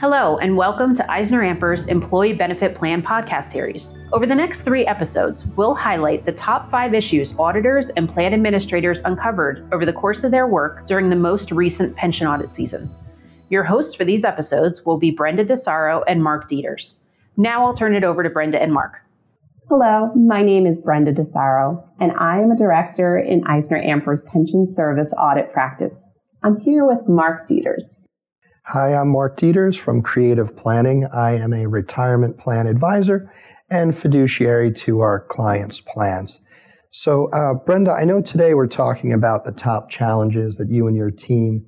Hello, and welcome to EisnerAmper's Employee Benefit Plan podcast series. Over the next three episodes, we'll highlight the top five issues auditors and plan administrators uncovered over the course of their work during the most recent pension audit season. Your hosts for these episodes will be Brenda DeSaro and Mark Dieters. Now I'll turn it over to Brenda and Mark. Hello, my name is Brenda DeSaro, and I am a director in EisnerAmper's Pension Service Audit Practice. I'm here with Mark Dieters. Hi, I'm Mark Dieters from Creative Planning. I am a retirement plan advisor and fiduciary to our clients' plans. So, uh, Brenda, I know today we're talking about the top challenges that you and your team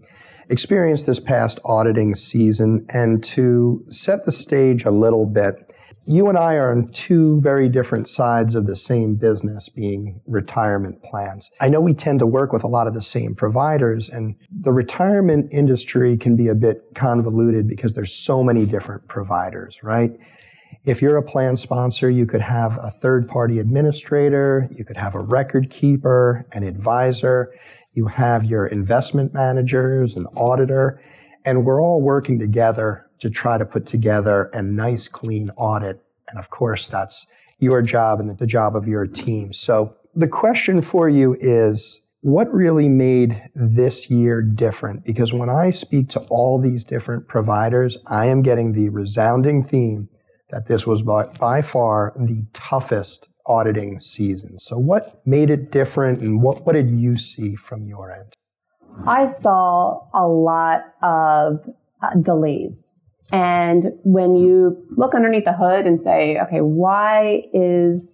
experienced this past auditing season. And to set the stage a little bit, you and I are on two very different sides of the same business, being retirement plans. I know we tend to work with a lot of the same providers, and the retirement industry can be a bit convoluted because there's so many different providers, right? If you're a plan sponsor, you could have a third party administrator, you could have a record keeper, an advisor, you have your investment managers, an auditor, and we're all working together to try to put together a nice, clean audit. And of course, that's your job and the job of your team. So the question for you is, what really made this year different? Because when I speak to all these different providers, I am getting the resounding theme that this was by, by, far the toughest auditing season. So, what made it different and what, what did you see from your end? I saw a lot of uh, delays and when you look underneath the hood and say, okay, why is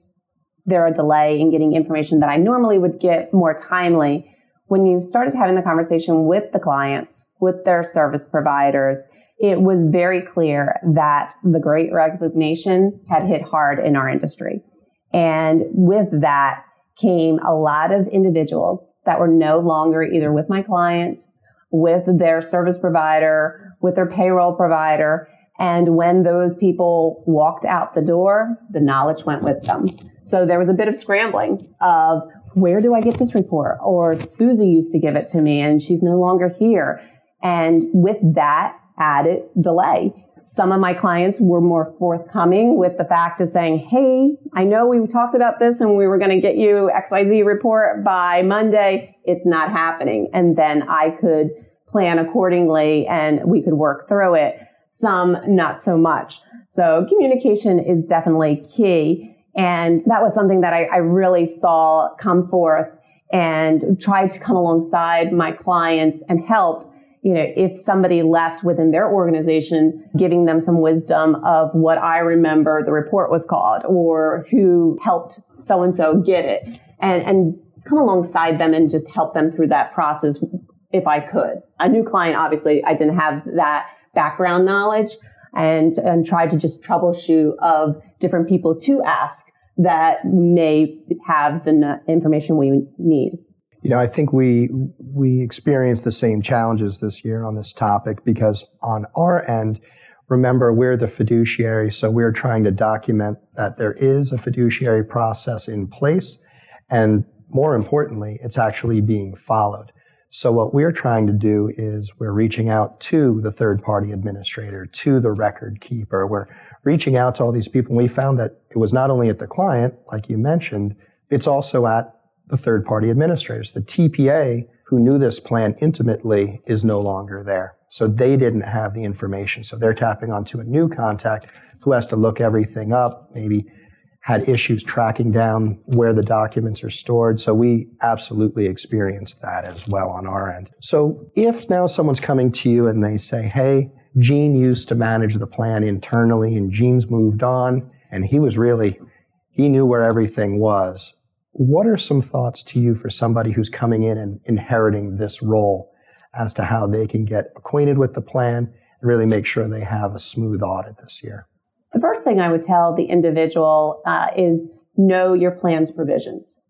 there a delay in getting information that I normally would get more timely? When you started having the conversation with the clients, with their service providers, it was very clear that the great resignation had hit hard in our industry. And with that came a lot of individuals that were no longer either with my client, with their service provider, with their payroll provider. And when those people walked out the door, the knowledge went with them. So there was a bit of scrambling of where do I get this report? Or Susie used to give it to me and she's no longer here. And with that added delay, some of my clients were more forthcoming with the fact of saying, Hey, I know we talked about this and we were going to get you XYZ report by Monday. It's not happening. And then I could plan accordingly and we could work through it. Some not so much. So communication is definitely key. And that was something that I, I really saw come forth and tried to come alongside my clients and help you know, if somebody left within their organization, giving them some wisdom of what I remember the report was called or who helped so and so get it and, and come alongside them and just help them through that process if I could. A new client, obviously, I didn't have that background knowledge and, and tried to just troubleshoot of different people to ask that may have the information we need. You know, I think we we experienced the same challenges this year on this topic because on our end, remember we're the fiduciary, so we're trying to document that there is a fiduciary process in place, and more importantly, it's actually being followed. So what we're trying to do is we're reaching out to the third party administrator, to the record keeper. We're reaching out to all these people. And we found that it was not only at the client, like you mentioned, it's also at the third party administrators. The TPA who knew this plan intimately is no longer there. So they didn't have the information. So they're tapping onto a new contact who has to look everything up, maybe had issues tracking down where the documents are stored. So we absolutely experienced that as well on our end. So if now someone's coming to you and they say, hey, Gene used to manage the plan internally and Gene's moved on and he was really, he knew where everything was. What are some thoughts to you for somebody who's coming in and inheriting this role as to how they can get acquainted with the plan and really make sure they have a smooth audit this year? The first thing I would tell the individual uh, is know your plan's provisions.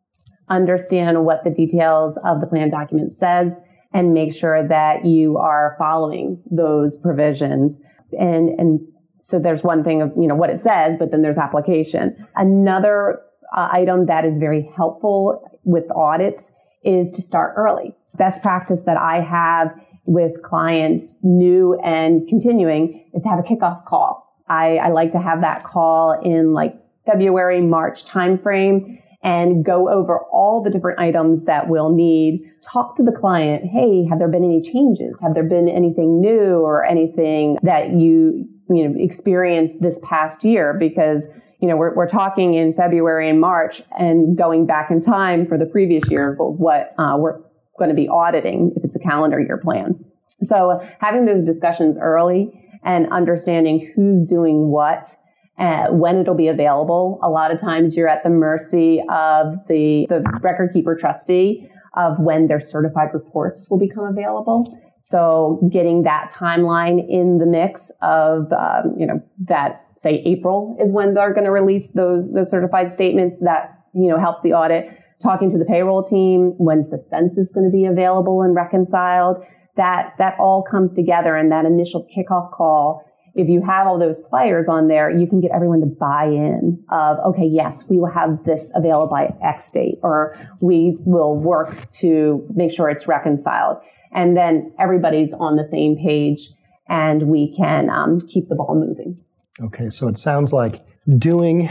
Understand what the details of the plan document says and make sure that you are following those provisions. And, and so there's one thing of, you know, what it says, but then there's application. Another uh, item that is very helpful with audits is to start early. Best practice that I have with clients, new and continuing, is to have a kickoff call. I, I like to have that call in like February, March timeframe and go over all the different items that we'll need. Talk to the client. Hey, have there been any changes? Have there been anything new or anything that you, you know, experienced this past year? Because, you know, we're, we're talking in February and March and going back in time for the previous year of what uh, we're going to be auditing if it's a calendar year plan. So having those discussions early and understanding who's doing what uh, when it'll be available. A lot of times you're at the mercy of the, the record keeper trustee of when their certified reports will become available. So getting that timeline in the mix of, um, you know, that say April is when they're going to release those, those certified statements that, you know, helps the audit. Talking to the payroll team, when's the census going to be available and reconciled? That, that all comes together in that initial kickoff call if you have all those players on there, you can get everyone to buy in of, okay, yes, we will have this available by X date, or we will work to make sure it's reconciled. And then everybody's on the same page and we can um, keep the ball moving. Okay, so it sounds like doing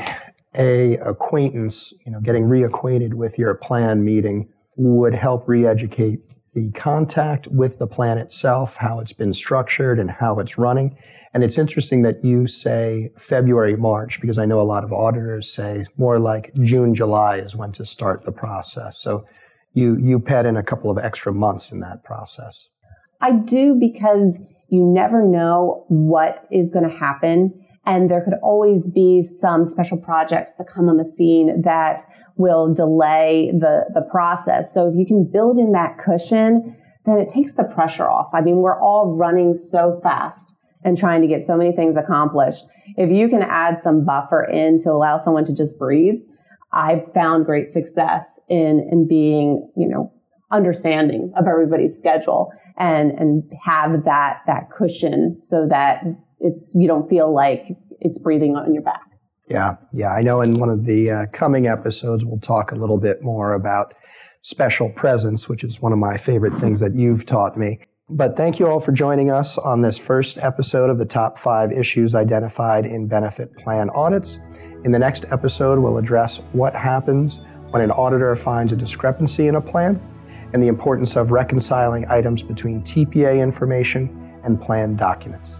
a acquaintance, you know, getting reacquainted with your plan meeting would help re-educate the contact with the plan itself, how it's been structured and how it's running. And it's interesting that you say February, March, because I know a lot of auditors say more like June, July is when to start the process. So you, you pad in a couple of extra months in that process. I do because you never know what is going to happen. And there could always be some special projects that come on the scene that will delay the, the process. So if you can build in that cushion, then it takes the pressure off. I mean, we're all running so fast and trying to get so many things accomplished. If you can add some buffer in to allow someone to just breathe, I've found great success in, in being, you know, understanding of everybody's schedule and, and have that, that cushion so that it's, you don't feel like it's breathing on your back. Yeah, yeah. I know in one of the uh, coming episodes, we'll talk a little bit more about special presence, which is one of my favorite things that you've taught me. But thank you all for joining us on this first episode of the top five issues identified in benefit plan audits. In the next episode, we'll address what happens when an auditor finds a discrepancy in a plan and the importance of reconciling items between TPA information and plan documents.